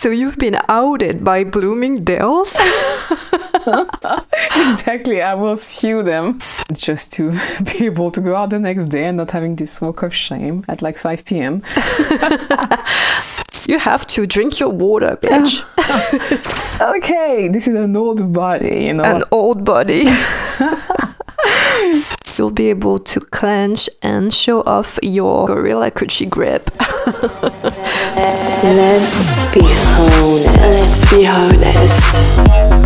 So you've been outed by Bloomingdale's? exactly. I will sue them just to be able to go out the next day and not having this walk of shame at like 5 p.m. you have to drink your water, bitch. okay, this is an old body, you know. An old body. You'll be able to clench and show off your gorilla coochie grip. Let's be honest. Let's be honest.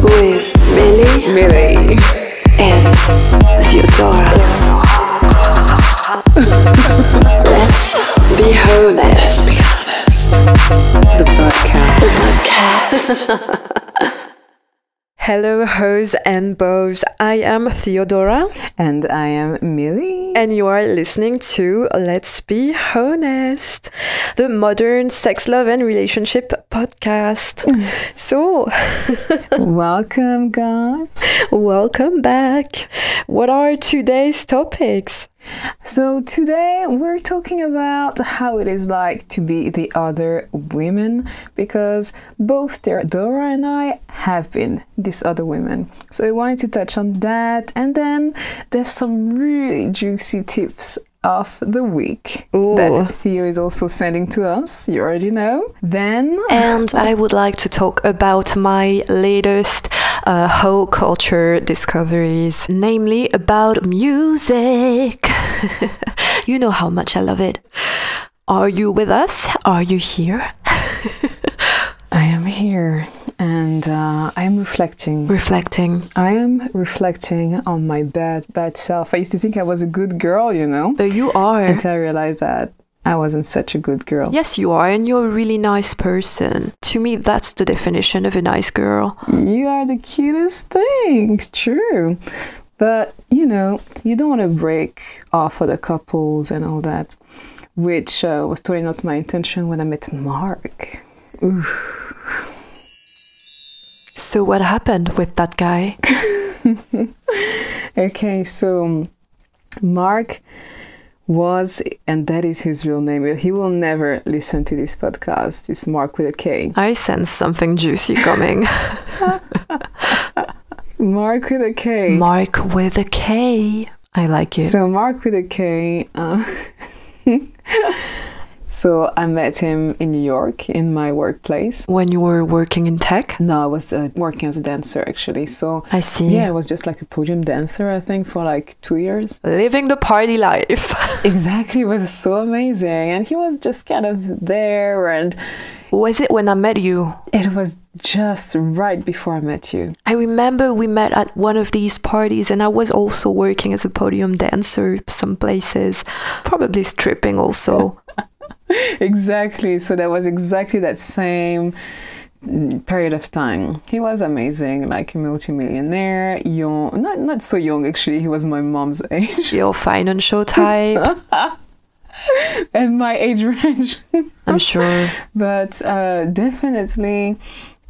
With Milly, Milly. and Theodora. Let's be honest. The podcast. The podcast. Hello, hoes and bows. I am Theodora, And I am Milly. and you are listening to Let's Be Honest, the modern sex, love, and relationship podcast. so, Welcome, guys. welcome back. What are today's topics? So today we're talking about how it is like to be the other women because both Theodora and I have been these other women. So I wanted to touch on that and then there's some really juicy tips of the week Ooh. that Theo is also sending to us. You already know. Then And I would like to talk about my latest uh, whole culture discoveries, namely about music. you know how much I love it. Are you with us? Are you here? I am here and uh, I am reflecting. Reflecting. I am reflecting on my bad, bad self. I used to think I was a good girl, you know, But you are. until I realized that I wasn't such a good girl. Yes, you are, and you're a really nice person. To me, that's the definition of a nice girl. You are the cutest thing. True. But, you know, you don't want to break off other couples and all that, which uh, was totally not my intention when I met Mark. So, what happened with that guy? Okay, so Mark was, and that is his real name. He will never listen to this podcast. It's Mark with a K. I sense something juicy coming. Mark with a K. Mark with a K. I like it. So Mark with a K. Uh, so I met him in New York in my workplace. when you were working in tech? No, I was uh, working as a dancer actually. So I see. yeah, I was just like a podium dancer, I think, for like two years. Living the party life. Exactly, it was so amazing, and he was just kind of there, and Was it when I met you? it was just right before I met you. I remember we met at one of these parties and I was also working as a podium dancer some places, probably stripping also. Exactly. So that was exactly that same period of time. He was amazing, like a multimillionaire, young, not not so young actually. He was my mom's age Your financial type, and my age range, I'm sure. but uh, definitely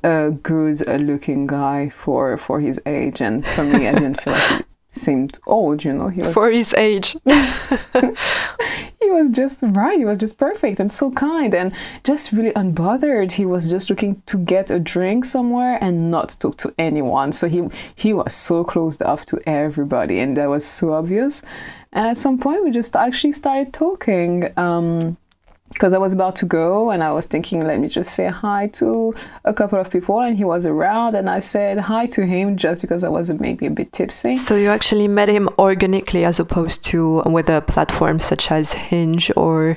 a good looking guy for for his age. And for me, I didn't feel like he seemed old. You know, he was For his age. he was just right. He was just perfect and so kind and just really unbothered. He was just looking to get a drink somewhere and not talk to anyone. So he he was so closed off to everybody, and that was so obvious. And at some point, we just actually started talking. Um, because I was about to go and I was thinking, let me just say hi to a couple of people, and he was around, and I said hi to him just because I was maybe a bit tipsy. So you actually met him organically as opposed to with a platform such as Hinge or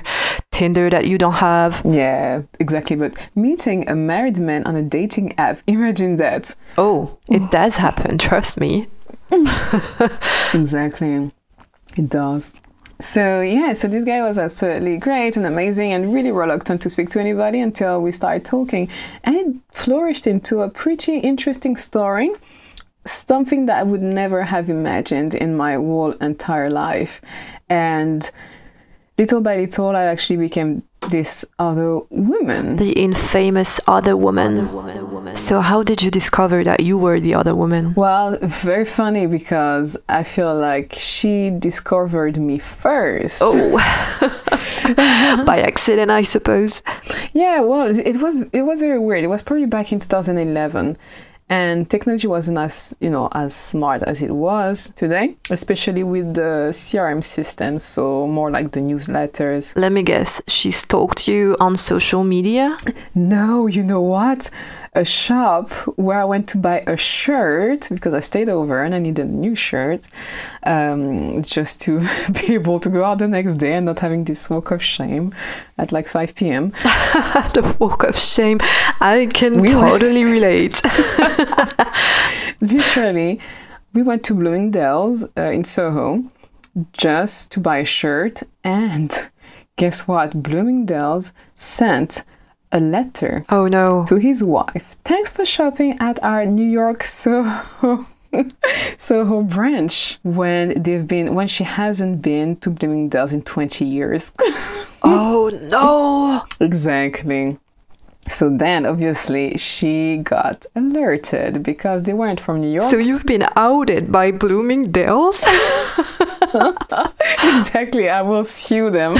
Tinder that you don't have. Yeah, exactly. But meeting a married man on a dating app, imagine that. Oh, it does happen, trust me. Exactly. It does. So, yeah, so this guy was absolutely great and amazing and really reluctant to speak to anybody until we started talking. And it flourished into a pretty interesting story, something that I would never have imagined in my whole entire life. And little by little, I actually became this other woman. The infamous other woman. So how did you discover that you were the other woman? Well, very funny because I feel like she discovered me first. Oh, By accident, I suppose. Yeah, well, it it was it was very weird. It was probably back in 2011, and technology wasn't as you know as smart as it was today, especially with the CRM systems. So more like the newsletters. Let me guess, she stalked you on social media? No, you know what? A shop where I went to buy a shirt because I stayed over and I needed a new shirt, um, just to be able to go out the next day and not having this walk of shame at like 5 p.m. the walk of shame. I can We totally went. relate. Literally, we went to Bloomingdale's uh, in Soho just to buy a shirt, and guess what? Bloomingdale's sent a letter oh no. to his wife. Thanks for shopping at our New York Soho. Soho branch when they've been when she hasn't been to Bloomingdale's in 20 years. Oh no. exactly. So then obviously she got alerted because they weren't from New York. So you've been outed by Bloomingdale's? exactly i will sue them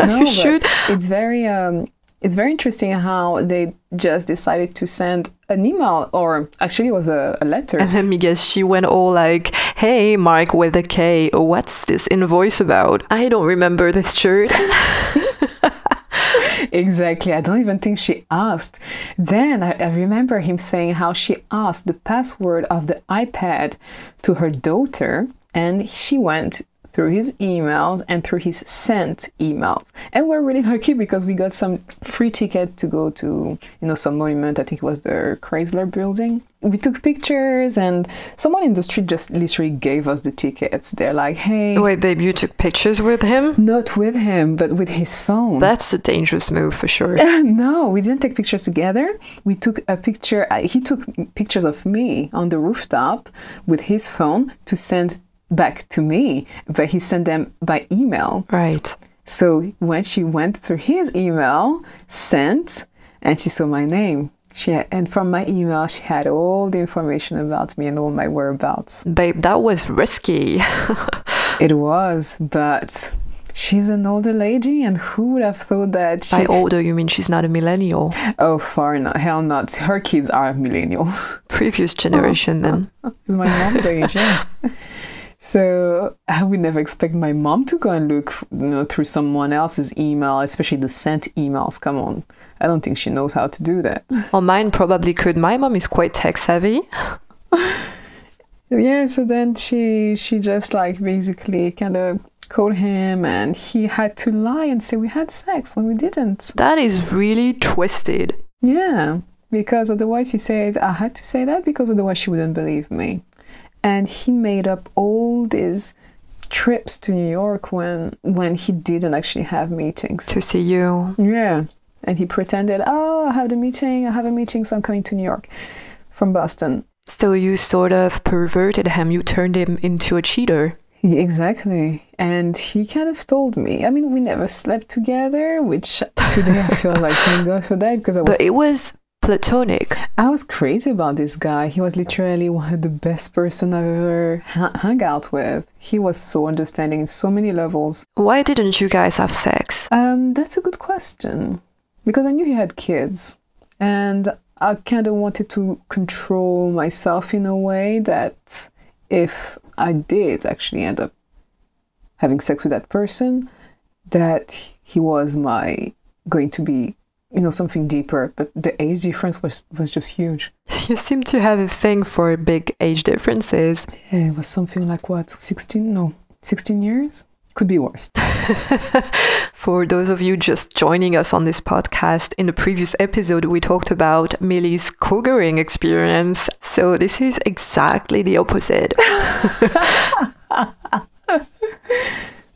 no, You should. it's very um it's very interesting how they just decided to send an email or actually it was a, a letter And let me guess, she went all like, hey, Mark with a K, what's this invoice about? I don't remember this shirt. exactly i don't even think she asked then I, I remember him saying how she asked the password of the ipad to her daughter and she went through his emails and through his sent emails and we're really lucky because we got some free ticket to go to you know some monument i think it was the chrysler building we took pictures and someone in the street just literally gave us the tickets they're like hey Wait, babe, you took pictures with him? not with him but with his phone That's a dangerous move for sure. no, we didn't take pictures together. We took a picture. He took pictures of me on the rooftop with his phone to send back to me, but he sent them by email. Right. So when she went through his email, sent, and she saw my name. She had, and from my email, she had all the information about me and all my whereabouts. Babe, that was risky. It was, but she's an older lady, and who would have thought that she? By older, you mean she's not a millennial? Oh, far not, hell not. Her kids are millennials. Previous generation, then. Is my mom's age. Yeah. So I would never expect my mom to go and look, you know, through someone else's email, especially the sent emails. Come on, I don't think she knows how to do that. Well, mine probably could. My mom is quite tech savvy. yeah. So then she she just like basically kind of called him, and he had to lie and say we had sex when we didn't. That is really twisted. Yeah, because otherwise he said I had to say that because otherwise she wouldn't believe me. And he made up all these trips to New York when when he didn't actually have meetings. To see you. Yeah. And he pretended, "Oh, I have the meeting. I have a meeting, so I'm coming to New York from Boston." So you sort of perverted him. You turned him into a cheater. Exactly. And he kind of told me. I mean, we never slept together, which today I feel like thank God for that because I was But it was platonic. I was crazy about this guy. He was literally one of the best person I've ever hung out with. He was so understanding in so many levels. Why didn't you guys have sex? Um, that's a good question because I knew he had kids, and I kind of wanted to control myself in a way that if I did actually end up having sex with that person, that he was my going to be you know something deeper but the age difference was was just huge You seem to have a thing for big age differences. yeah, it was something like what 16 no 16 years could be worse For those of you just joining us on this podcast, in the previous episode, we talked about Milly's cougering experience. So this is exactly the opposite.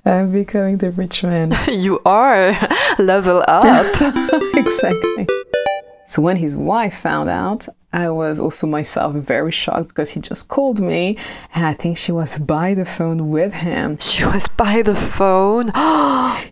i'm becoming the rich man you are level up. exactly so when his wife found out i was also myself very shocked because he just called me and i think she was by the phone with him She was by the phone.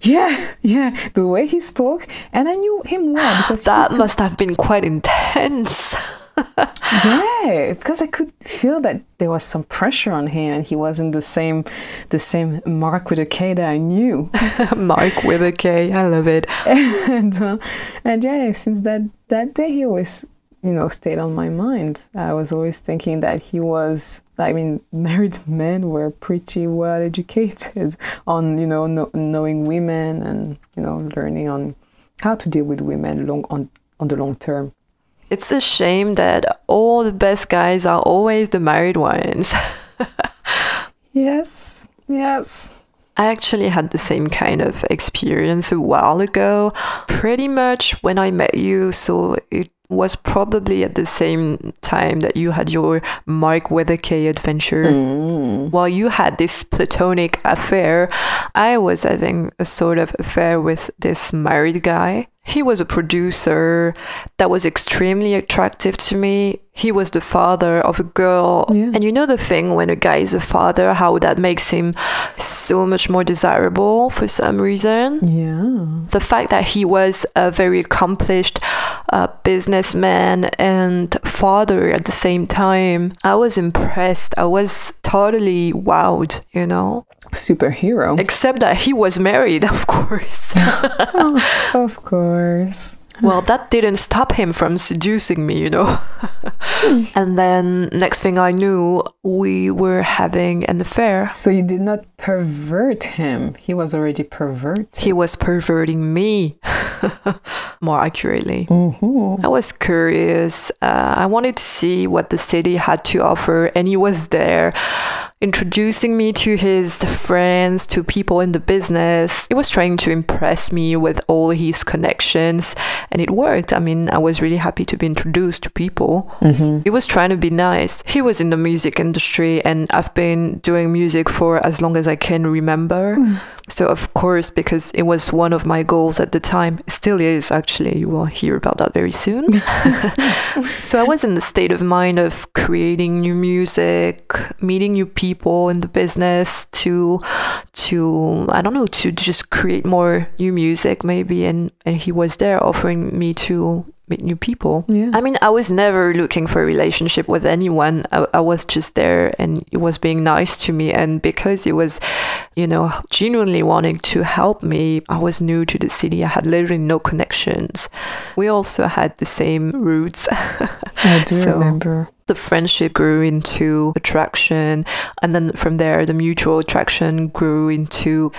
yeah yeah the way he spoke and i knew him well because that must have been quite intense. Yeah, because I could feel that there was some pressure on him, and he wasn't the same, the same Mark with a K that I knew. Mark with a K. I love it. and uh, and yeah, since that that day, he always you know stayed on my mind. I was always thinking that he was. I mean, married men were pretty well educated on you know kno- knowing women and you know learning on how to deal with women long on on the long term. It's a shame that all the best guys are always the married ones. Yes, yes. I actually had the same kind of experience a while ago, pretty much when I met you. So it was probably at the same time that you had your Mark with a K adventure. Mm. While you had this platonic affair, I was having a sort of affair with this married guy. He was a producer that was extremely attractive to me. He was the father of a girl. Yeah. And you know the thing when a guy is a father, how that makes him so much more desirable for some reason? Yeah. the fact that he was a very accomplished uh, businessman and father at the same time, I was impressed. I was totally wowed, you know? Superhero. Except that he was married, of course. oh, of course. well, that didn't stop him from seducing me, you know? and then, next thing I knew, we were having an affair. So you did not pervert him. He was already perverted. He was perverting me, more accurately. Mm-hmm. I was curious. Uh, I wanted to see what the city had to offer, and he was there introducing me to his friends, to people in the business. He was trying to impress me with all his connections, and it worked. I mean, I was really happy to be introduced to people. He was trying to be nice. He was in the music industry, and I've been doing music for as long as I can remember. Mm. So, of course, because it was one of my goals at the time, still is actually, you will hear about that very soon. so, I was in the state of mind of creating new music, meeting new people in the business to, to I don't know, to just create more new music maybe. And, and he was there offering me to meet new people. Yeah. I mean, I was never looking for a relationship with anyone. I, I was just there and he was being nice to me. And because he was, you know, genuinely wanting to help me, I was new to the city. I had literally no connections. We also had the same roots. I do So- remember. the friendship grew into attraction. And then from there, the mutual attraction grew into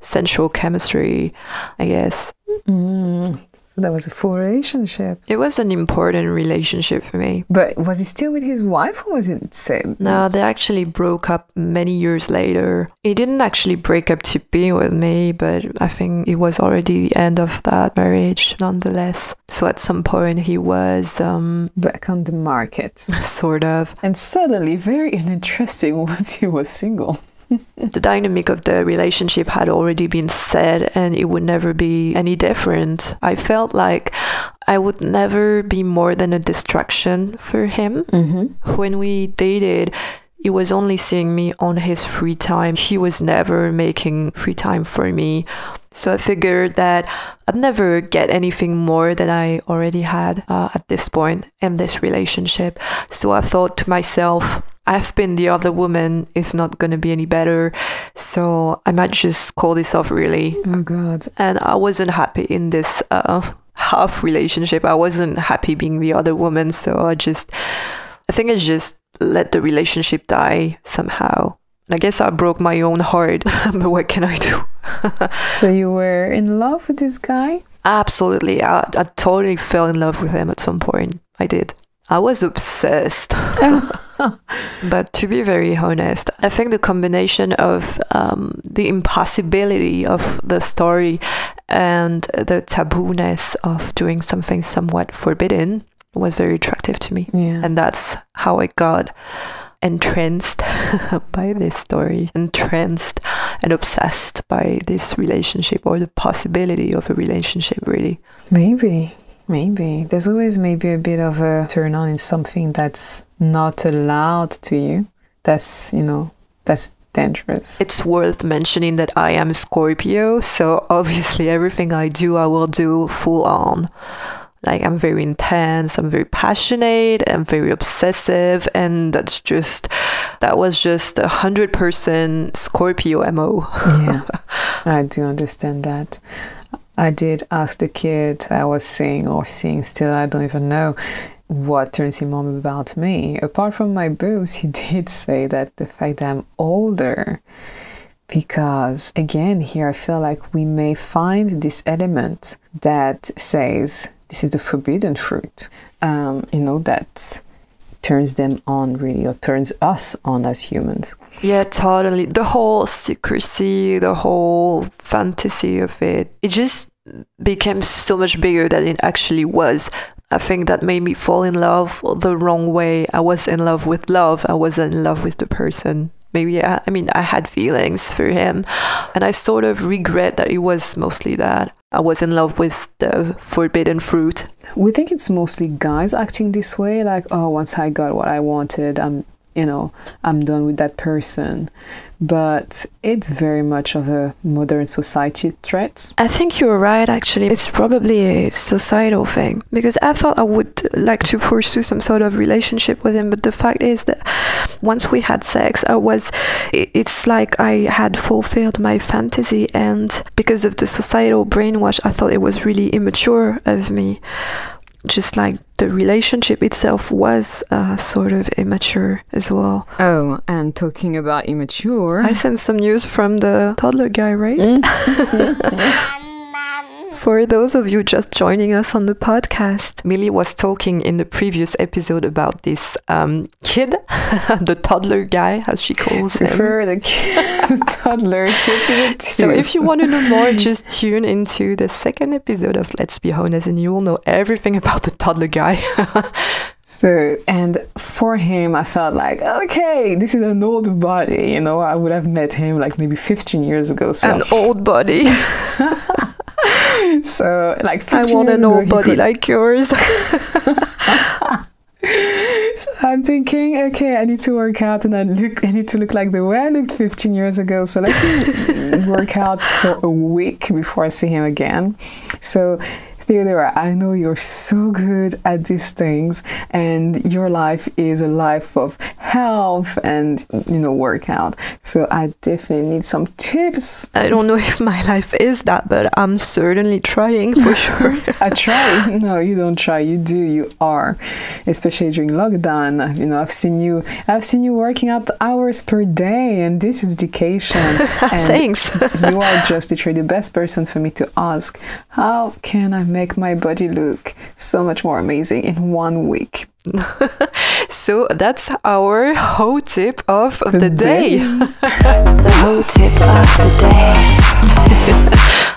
sensual chemistry, I guess. Mm. So that was a full relationship. It was an important relationship for me. But was he still with his wife or was it same? No, they actually broke up many years later. He didn't actually break up to be with me, but I think it was already the end of that marriage nonetheless. So at some point he was um Back on the market. sort of And suddenly, very uninteresting once he was single. the dynamic of the relationship had already been set and it would never be any different. I felt like I would never be more than a distraction for him. Mm-hmm. when we dated, he was only seeing me on his free time. He was never making free time for me. So I figured that I'd never get anything more than I already had uh, at this point in this relationship. So I thought to myself, I've been the other woman. It's not going to be any better. So I might just call this off really Oh, God. and I wasn't happy in this uh, half relationship. I wasn't happy being the other woman, so I just, I think I just let the relationship die somehow. And I guess I broke my own heart, but what can I do? So you were in love with this guy? Absolutely, I, I totally fell in love with him at some point. I did. I was obsessed. But to be very honest, I think the combination of um, the impossibility of the story and the tabooness of doing something somewhat forbidden was very attractive to me. Yeah. And that's how I got entranced by this story, entranced and obsessed by this relationship or the possibility of a relationship, really. Maybe, maybe. There's always maybe a bit of a turn on in something that's not allowed to you. That's, you know, that's dangerous. It's worth mentioning that I am Scorpio, so obviously everything I do, I will do full on. Like I'm very intense, I'm very passionate, I'm very obsessive, and that's just that was just a hundred percent Scorpio mo. yeah, I do understand that. I did ask the kid I was seeing or seeing still, I don't even know what turns him on about me. Apart from my boobs, he did say that the fact that I'm older. Because again, here I feel like we may find this element that says this is the forbidden fruit, um, you know, that turns them on really or turns us on as humans. Yeah, totally. The whole secrecy, the whole fantasy of it, it just became so much bigger than it actually was. I think that made me fall in love the wrong way. I was in love with love, I wasn't in love with the person. Maybe, I, I mean, I had feelings for him, and I sort of regret that it was mostly that. I was in love with the forbidden fruit. We think it's mostly guys acting this way, like, oh, once I got what I wanted, I'm, you know, I'm done with that person. But it's very much of a modern society threat. I think you're right, actually. It's probably a societal thing because I thought I would like to pursue some sort of relationship with him, but the fact is that once we had sex, I was, it's like I had fulfilled my fantasy, and because of the societal brainwash, I thought it was really immature of me just like the relationship itself was uh, sort of immature as well. Oh, and talking about immature, I sent some news from the toddler guy, right? Mm. For those of you just joining us on the podcast, Milly was talking in the previous episode about this um, kid, the toddler guy, as she calls him. prefer the kid, toddler to. So if you want to know more, just tune into the second episode of Let's Be Honest, and you will know everything about the toddler guy. So, and for him, I felt like, okay, this is an old body. You know, I would have met him like maybe 15 years ago. So, An old body. so like 15 I want an old body could- like yours. I'm thinking, okay, I need to work out, and I look, I need to look like the way I looked 15 years ago. So let me work out for a week before I see him again. So. Theodora, I know you're so good at these things, and your life is a life of health and you know workout. So I definitely need some tips. I don't know if my life is that, but I'm certainly trying for sure. I try. No, you don't try. You do. You are, especially during lockdown. You know, I've seen you. I've seen you working out hours per day, and this is dedication. And Thanks. you are just literally the best person for me to ask. How can I make my body look so much more amazing in one week? so that's our whole tip of the, The day. day. The whole tip of the day.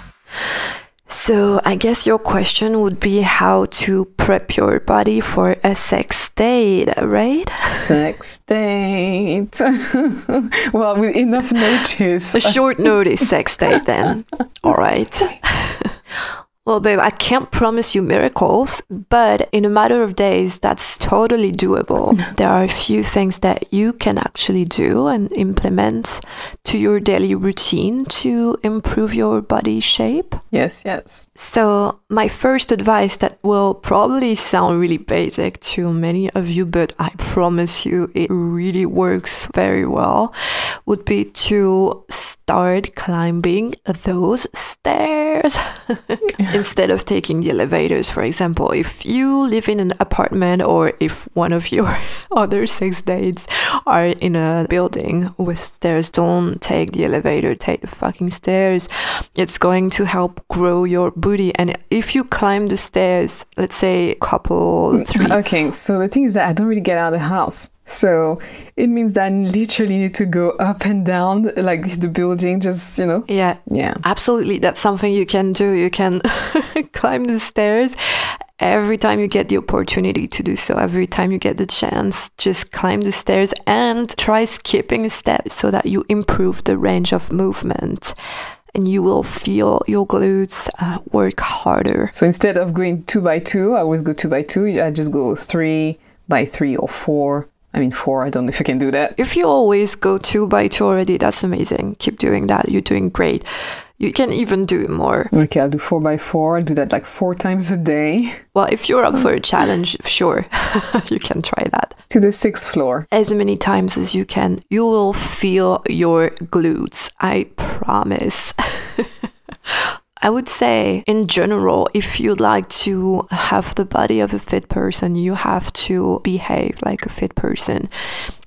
So I guess your question would be how to prep your body for a sex date, right? Sex date. well, with enough notice. A short notice sex date then. All right. Well, babe, I can't promise you miracles, but in a matter of days, that's totally doable. there are a few things that you can actually do and implement to your daily routine to improve your body shape. Yes, yes. So, my first advice that will probably sound really basic to many of you, but I promise you it really works very well, would be to start climbing those stairs instead of taking the elevators, for example. If you live in an apartment or if one of your other sex dates are in a building with stairs, don't take the elevator, take the fucking stairs. It's going to help grow your booty. And if you climb the stairs, let's say a couple three Okay, so the thing is that I don't really get out of the house. So it means that I literally need to go up and down like the building, just, you know. yeah Yeah. absolutely that's something you can do you can climb the stairs every time you get the opportunity to do so every time you get the chance just climb the stairs and try skipping steps so that you improve the range of movement and you will feel your glutes uh, work harder So instead of going two by two, I always go two by two. I just go three by three or four. I mean, four. I don't know if you can do that. if you always go two by two already, that's amazing. Keep doing that. You're doing great. You can even do more. Okay, I'll do four by four. I'll do that like four times a day Well, if you're up for a um, challenge, sure, you can try that. to the sixth floor. As many times as you can, you will feel your glutes. I promise. I would say, in general, if you'd like to have the body of a fit person, you have to behave like a fit person.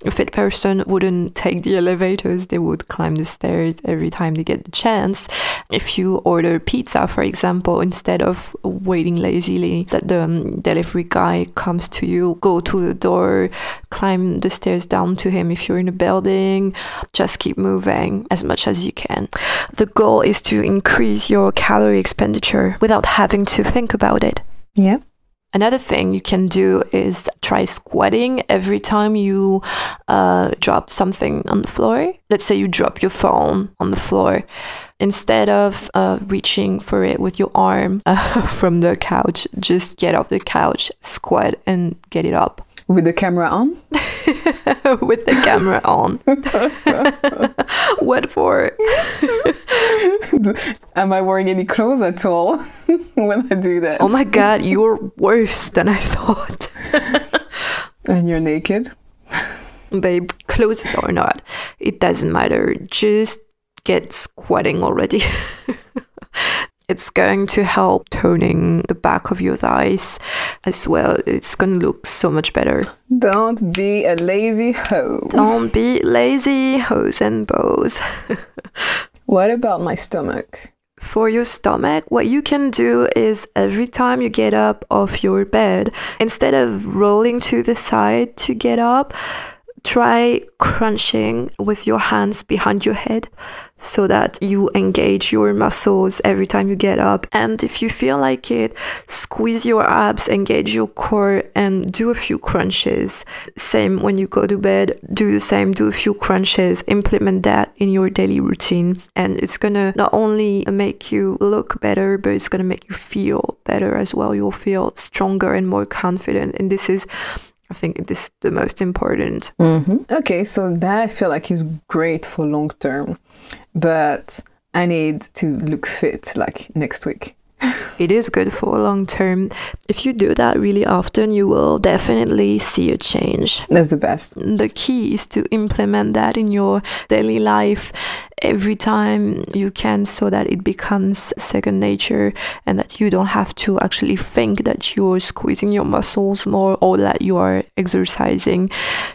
A fit person wouldn't take the elevators, they would climb the stairs every time they get the chance. If you order pizza, for example, instead of waiting lazily that the um, delivery guy comes to you, go to the door, climb the stairs down to him. If you're in a building, just keep moving as much as you can. The goal is to increase your calorie expenditure without having to think about it. Yeah. Another thing you can do is try squatting every time you uh, drop something on the floor. Let's say you drop your phone on the floor. Instead of uh, reaching for it with your arm uh, from the couch, just get off the couch, squat, and get it up With the camera on. with the camera on. what for? Am I wearing any clothes at all when I do that? Oh my god, you're worse than I thought. And you're naked. Babe, clothes or not, it doesn't matter. Just get squatting already. It's going to help toning the back of your thighs as well. It's going to look so much better. Don't be a lazy hoe. Don't be lazy, hoes and bows. What about my stomach? For your stomach, what you can do is every time you get up off your bed, instead of rolling to the side to get up, try crunching with your hands behind your head so that you engage your muscles every time you get up. And if you feel like it, squeeze your abs, engage your core, and do a few crunches. Same when you go to bed, do the same, do a few crunches, implement that in your daily routine. And it's gonna not only make you look better, but it's gonna make you feel better as well. You'll feel stronger and more confident. And this is I think this is the most important. Mm-hmm. Okay, so that I feel like is great for long term, but I need to look fit like next week. It is good for long term. If you do that really often, you will definitely see a change. That's the best. The key is to implement that in your daily life every time you can so that it becomes second nature and that you don't have to actually think that you're squeezing your muscles more or that you are exercising.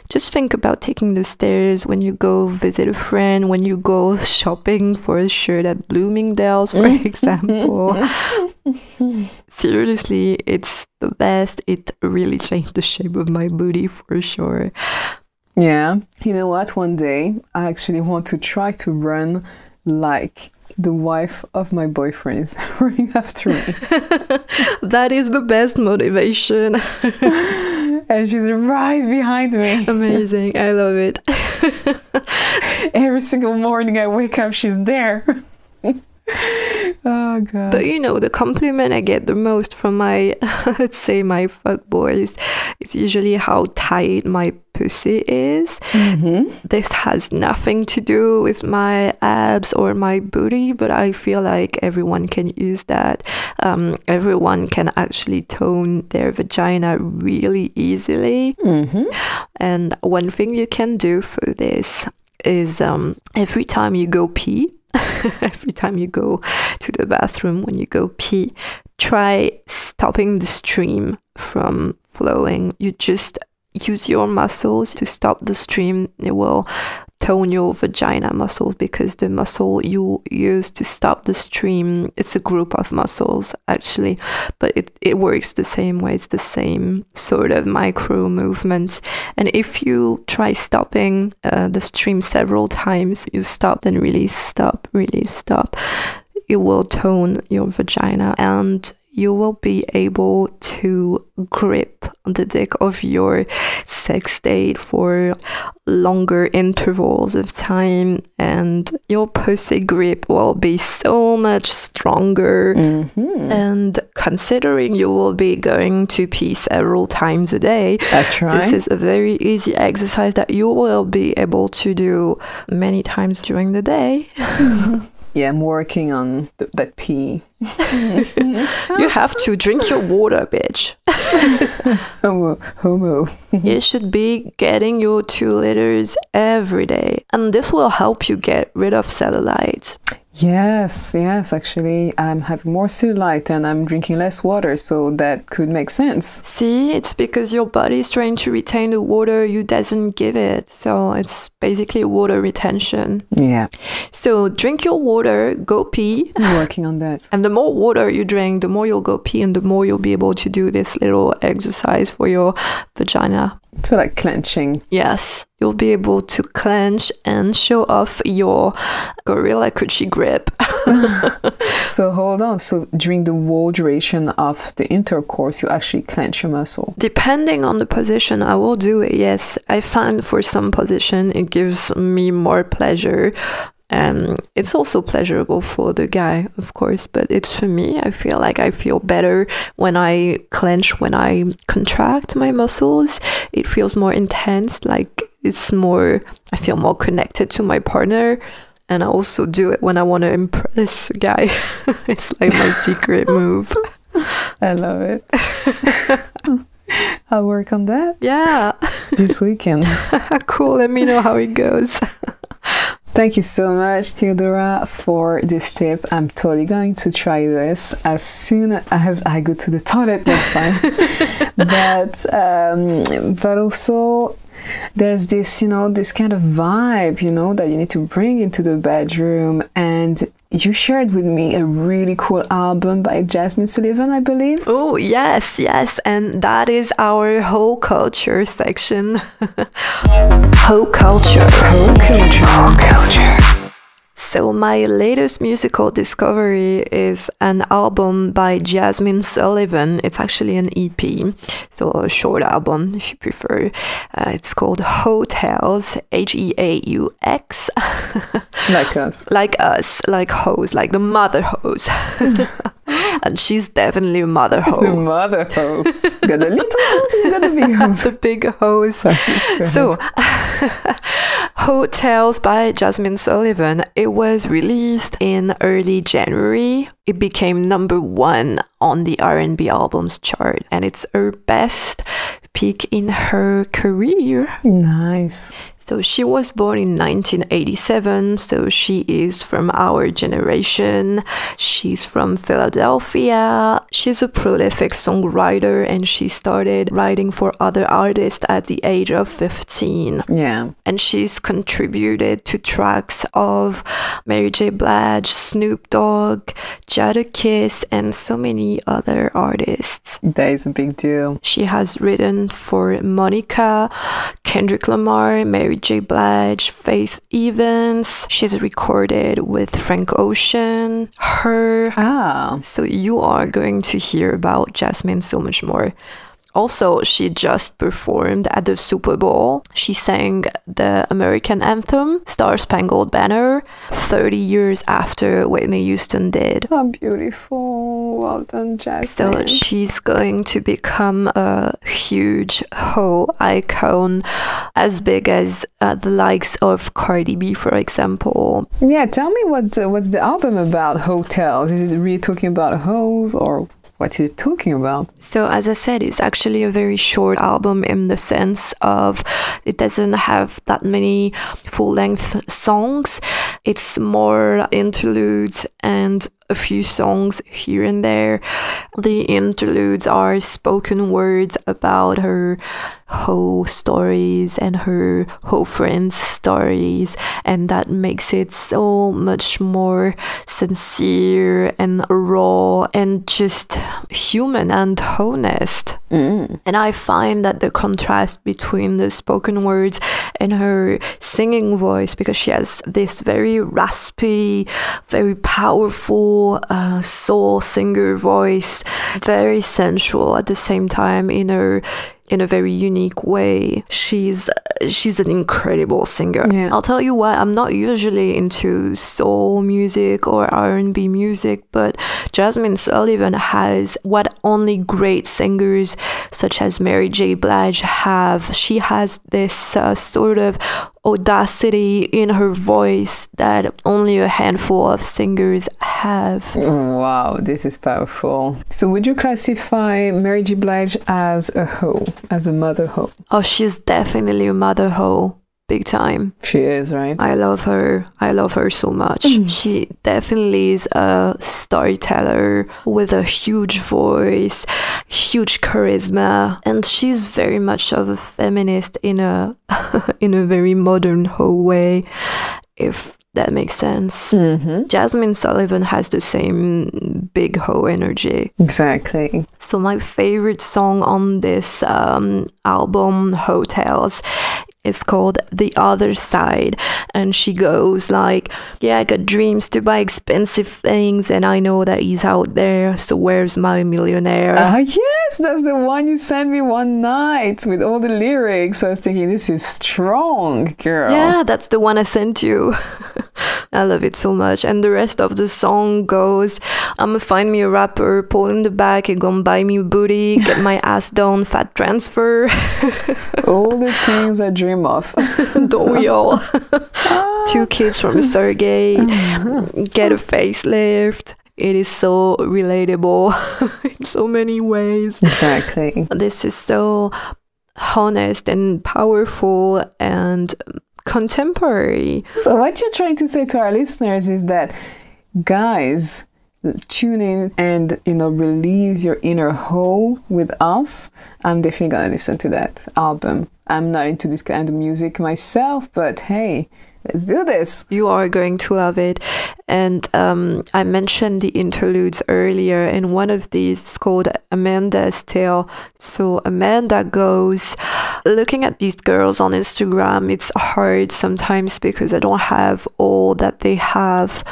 Just think about taking the stairs when you go visit a friend, when you go shopping for a shirt at Bloomingdale's, for example. Seriously, it's the best. It really changed the shape of my booty for sure. Yeah. You know what? One day I actually want to try to run like the wife of my boyfriend is running after me. that is the best motivation. and she's right behind me. Amazing. I love it. Every single morning I wake up, she's there. oh god. But you know, the compliment I get the most from my, let's say, my fuck boys is usually how tight my pussy is. Mm-hmm. This has nothing to do with my abs or my booty, but I feel like everyone can use that. Um, everyone can actually tone their vagina really easily. Mm-hmm. And one thing you can do for this is um, every time you go pee, every time you go to the bathroom when you go pee, try stopping the stream from flowing. You just use your muscles to stop the stream. It will tone your vagina muscle because the muscle you use to stop the stream it's a group of muscles actually. But it, it works the same way. It's the same sort of micro movements. And if you try stopping uh, the stream several times you stop then release stop release stop. It will tone your vagina. And you will be able to grip the dick of your sex date for longer intervals of time and your pussy grip will be so much stronger Mm-hmm. and considering you will be going to pee several times a day right. this is a very easy exercise that you will be able to do many times during the day Yeah, I'm working on th- that P. You have to drink your water, bitch. Homo. Homo. you should be getting your two liters every day, and this will help you get rid of cellulite. Yes, yes, actually, I'm having more cellulite and I'm drinking less water, so that could make sense. See, it's because your body is trying to retain the water you doesn't give it. So it's basically water retention. Yeah, So drink your water, go pee. I'm working on that. And the more water you drink, the more you'll go pee and the more you'll be able to do this little exercise for your vagina. So, like clenching. Yes, you'll be able to clench and show off your gorilla coochie grip. So, hold on. So, during the whole duration of the intercourse, you actually clench your muscle. Depending on the position, I will do it. Yes, I find for some position it gives me more pleasure. Um, it's also pleasurable for the guy, of course, but it's for me. I feel like I feel better when I clench, when I contract my muscles. It feels more intense, like it's more, I feel more connected to my partner. And I also do it when I want to impress a guy. it's like my secret move. I love it. I'll work on that Yeah. this weekend. cool. Let me know how it goes. Thank you so much, Theodora, for this tip. I'm totally going to try this as soon as I go to the toilet next time. but um, but also there's this, you know, this kind of vibe, you know, that you need to bring into the bedroom. And you shared with me a really cool album by Jazmine Sullivan, I believe. Oh, yes, yes. And that is our whole culture section. whole culture. Whole culture. Whole culture. So, my latest musical discovery is an album by Jazmine Sullivan. It's actually an EP, so a short album if you prefer. Uh, it's called Heaux Tales, H E A U X. Like us. like us, like hose, like the mother hose. and she's definitely a mother The hose. mother hose. got a little hose and got a big hose. the big hose. so, Heaux Tales by Jazmine Sullivan. It was released in early January. It became number one on the R&B albums chart, and it's her best peak in her career. Nice. So she was born in 1987, so she is from our generation. She's from Philadelphia. She's a prolific songwriter and she started writing for other artists at the age of 15. Yeah. And she's contributed to tracks of Mary J. Blige, Snoop Dogg, Jadakiss, and so many other artists. That is a big deal. She has written for Monica, Kendrick Lamar, Mary J. Blige, Faith Evans. She's recorded with Frank Ocean, her. Ah. So you are going to hear about Jazmine so much more. Also, she just performed at the Super Bowl. She sang the American anthem, Star Spangled Banner, 30 years after Whitney Houston did. How beautiful. Well done, Jazmine. So she's going to become a huge whole icon, as big as uh, the likes of Cardi B, for example. yeah, tell me what uh, what's the album about Heaux Tales? Is it really talking about hoes or what is it talking about? So, as I said, it's actually a very short album in the sense of it doesn't have that many full length songs. It's more interludes and a few songs here and there. The interludes are spoken words about her whole stories and her whole friends' stories, and that makes it so much more sincere and raw and just human and honest. And I find that the contrast between the spoken words and her singing voice, because she has this very raspy, very powerful uh, soul singer voice, very sensual at the same time in her in a very unique way. She's she's an incredible singer. Yeah. I'll tell you what, I'm not usually into soul music or R&B music, but Jazmine Sullivan has what only great singers such as Mary J. Blige have. She has this uh, sort of audacity in her voice that only a handful of singers have. Wow, this is powerful. So, would you classify Mary J. Blige as a hoe, as a mother hoe? Oh, she's definitely a mother hoe. Big time. She is, right? I love her. I love her so much. Mm. She definitely is a storyteller with a huge voice, huge charisma, and she's very much of a feminist in a in a very modern whole way, if that makes sense. Mm-hmm. Jazmine Sullivan has the same big hoe energy. Exactly. So my favorite song on this um, album, Heaux Tales, is called The Other Side. And she goes like, Yeah, I got dreams to buy expensive things and I know that he's out there, so where's my millionaire? Ah, yes, that's the one you sent me one night with all the lyrics. I was thinking, this is strong, girl. Yeah, that's the one I sent you. I love it so much. And the rest of the song goes, I'ma find me a rapper, pull in the back, he gonna buy me a booty, get my ass down, fat transfer. All the things I dream of. Don't we all? Two kids from Sergey, mm-hmm. get a facelift. It is so relatable in so many ways. exactly. This is so honest and powerful and contemporary. So, what you're trying to say to our listeners is that, guys, tune in and you know release your inner hoe with us. I'm definitely gonna listen to that album. I'm not into this kind of music myself, but hey, let's do this. You are going to love it. And um, I mentioned the interludes earlier, and one of these is called Amanda's Tale. So Amanda goes looking at these girls on Instagram. It's hard sometimes because I don't have all that they have.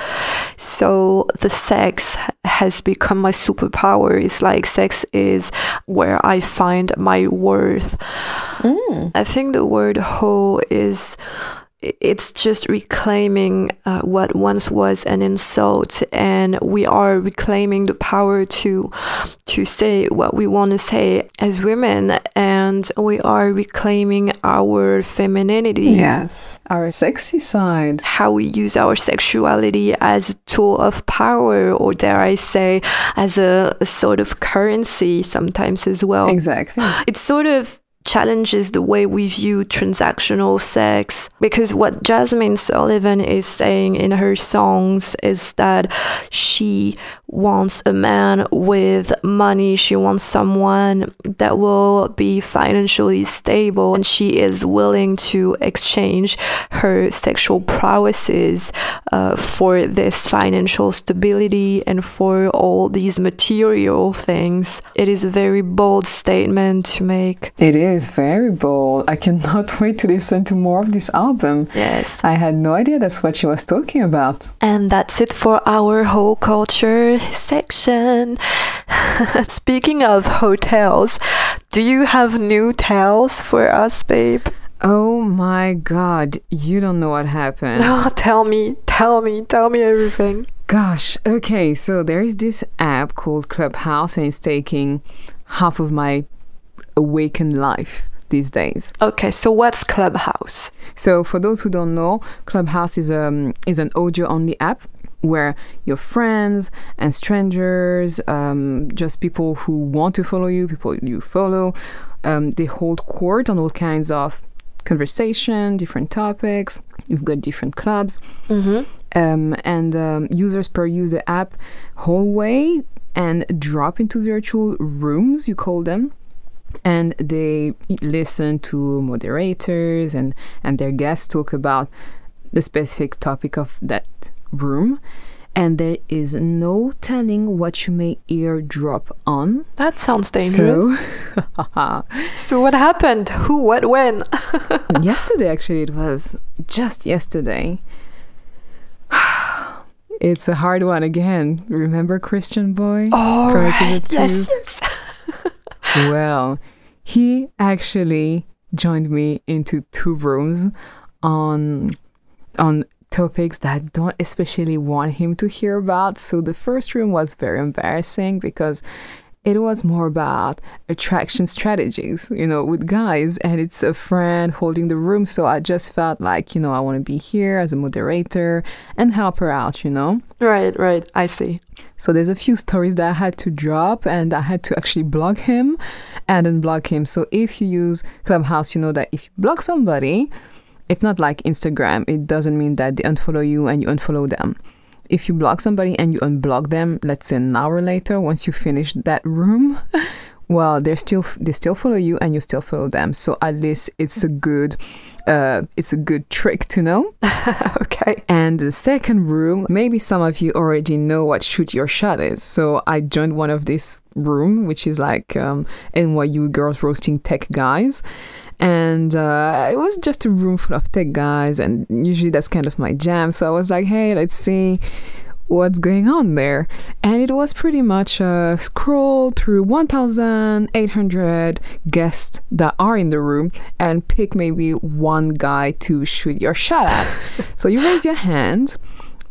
So the sex has become my superpower. It's like sex is where I find my worth. I think the word hoe is it's just reclaiming uh, what once was an insult and we are reclaiming the power to to say what we want to say as women and we are reclaiming our femininity Yes, our sexy side. how we use our sexuality as a tool of power or dare i say as a, a sort of currency sometimes as well Exactly. it's sort of challenges the way we view transactional sex. Because what Jazmine Sullivan is saying in her songs is that she wants a man with money. She wants someone that will be financially stable and she is willing to exchange her sexual prowesses uh, for this financial stability and for all these material things. It is a very bold statement to make. It is very bold. I cannot wait to listen to more of this album. Yes. I had no idea that's what she was talking about. And that's it for our whole culture section. Speaking of Heaux Tales, do you have new tales for us, babe? Oh my god, you don't know what happened. Oh, tell me, tell me, tell me everything. Gosh, okay, so there's this app called Clubhouse and it's taking half of my awakened life these days. Okay, so what's Clubhouse? So for those who don't know, Clubhouse is um is an audio only app where your friends and strangers, um, just people who want to follow you, people you follow, um, they hold court on all kinds of conversation, different topics. You've got different clubs, Mm-hmm. um, and um, users per use the app hallway and drop into virtual rooms. You call them and they listen to moderators and and their guests talk about the specific topic of that room and there is no telling what you may eardrop on That sounds dangerous. so So, what happened? Who, what, when? yesterday actually it was just yesterday it's a hard one again remember christian boy From right. Yes, yes. Well, he actually joined me into two rooms on on topics that I don't especially want him to hear about. So the first room was very embarrassing because it was more about attraction strategies, you know, with guys. And it's a friend holding the room. So I just felt like, you know, I want to be here as a moderator and help her out, you know? Right, right. I see. So there's a few stories that I had to drop and I had to actually block him and unblock him. So if you use Clubhouse, you know that if you block somebody, it's not like Instagram. It doesn't mean that they unfollow you and you unfollow them. If you block somebody and you unblock them, let's say an hour later, once you finish that room, well, they're still they still follow you and you still follow them. So at least it's a good uh, it's a good trick to know. okay. And the second room, maybe some of you already know what shoot your shot is. So I joined one of this room, which is like um, NYU girls roasting tech guys. And uh, it was just a room full of tech guys, and usually that's kind of my jam. So I was like, hey, let's see what's going on there. And it was pretty much a scroll through 1,800 guests that are in the room and pick maybe one guy to shoot your shot at. so you raise your hand,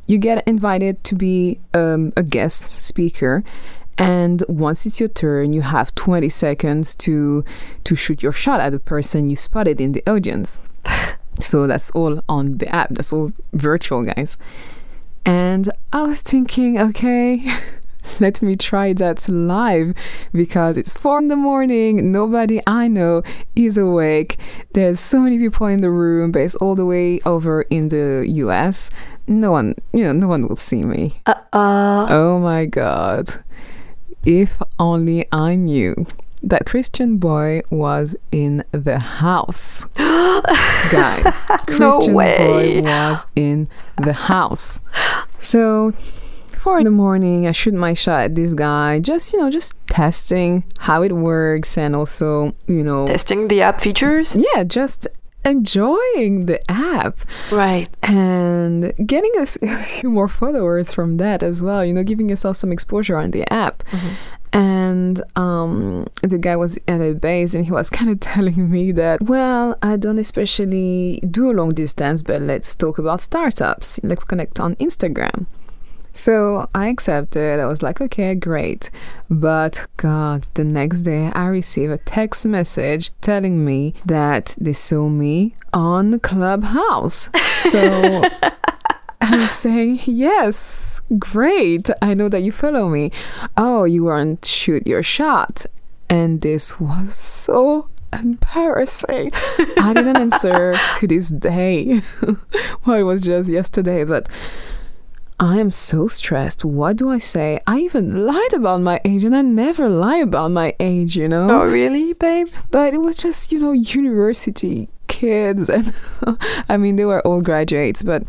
you get invited to be um, a guest speaker. And once it's your turn, you have 20 seconds to to shoot your shot at the person you spotted in the audience. so that's all on the app. That's all virtual, guys. And I was thinking, okay, let me try that live because it's four in the morning. Nobody I know is awake. There's so many people in the room, but it's all the way over in the US. No one, you know, no one will see me. Uh uh. Oh my God. If only I knew that Christian boy was in the house. Guys, No Christian way. boy was in the house. So, four in the morning, I shoot my shot at this guy, just, you know, just testing how it works and also, you know, Testing the app features? yeah, just enjoying the app Right. and getting a few more followers from that as well you know giving yourself some exposure on the app. And um, the guy was at a base and he was kind of telling me that well i don't especially do long distance but let's talk about startups. Let's connect on instagram so I accepted. I was like, okay, great. But God, the next day I received a text message telling me that they saw me on Clubhouse. So I'm saying, yes, great. I know that you follow me. Oh, you weren't shoot your shot. And this was so embarrassing. I didn't answer to this day. well, it was just yesterday, but I am so stressed. What do I say? I even lied about my age and I never lie about my age, you know? Oh, really, babe? But it was just, you know, university kids and I mean they were all graduates, but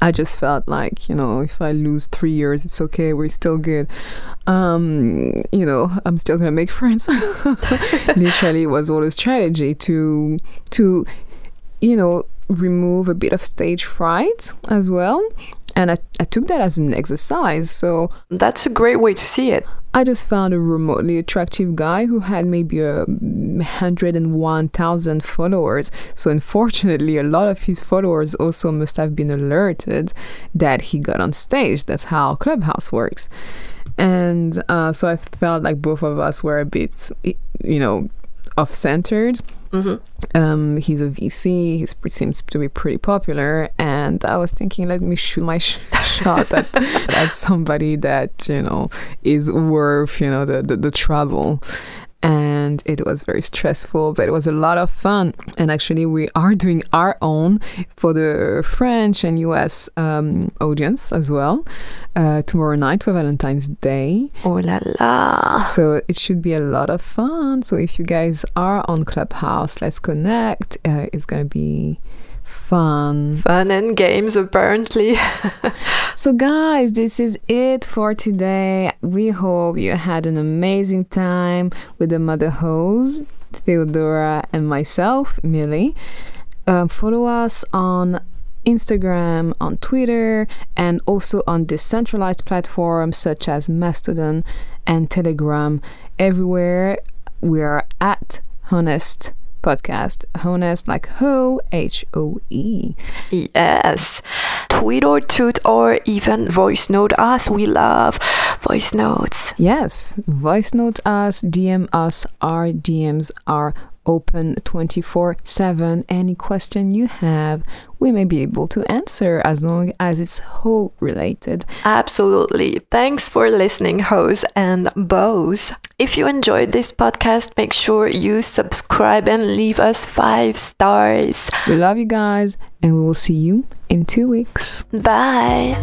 I just felt like, you know, if I lose three years, it's okay. We're still good. Um, you know, I'm still gonna make friends. Literally, it was all a strategy to to, you know, remove a bit of stage fright as well. And I, I took that as an exercise. So That's a great way to see it. I just found a remotely attractive guy who had maybe a hundred and one thousand followers. So unfortunately, a lot of his followers also must have been alerted that he got on stage. That's how Clubhouse works. And uh, so I felt like both of us were a bit, you know, off centered. Um, he's a VC. He seems to be pretty popular, and I was thinking, let me shoot my sh- shot at, at somebody that you know is worth you know the the, the trouble. And it was very stressful, but it was a lot of fun. And actually, we are doing our own for the French and US um, audience as well uh, tomorrow night for Valentine's Day. Oh la la. So it should be a lot of fun. So if you guys are on Clubhouse, let's connect. Uh, it's gonna be fun. Fun and games, apparently. So guys, this is it for today. We hope you had an amazing time with the Mother Heaux, Theodora, and myself, Milly. Um, follow us on Instagram, on Twitter, and also on decentralized platforms such as Mastodon and Telegram. Everywhere we are at Hoenest podcast. Hoenest like ho, H O E. Yes. Tweet or toot or even voice note us. We love voice notes. Yes, voice note us, DM us. Our DMs are open 24 7. Any question you have, we may be able to answer as long as it's ho related. Absolutely. Thanks for listening, hoes and bows. If you enjoyed this podcast, make sure you subscribe and leave us five stars. We love you guys, and we will see you in two weeks. Bye.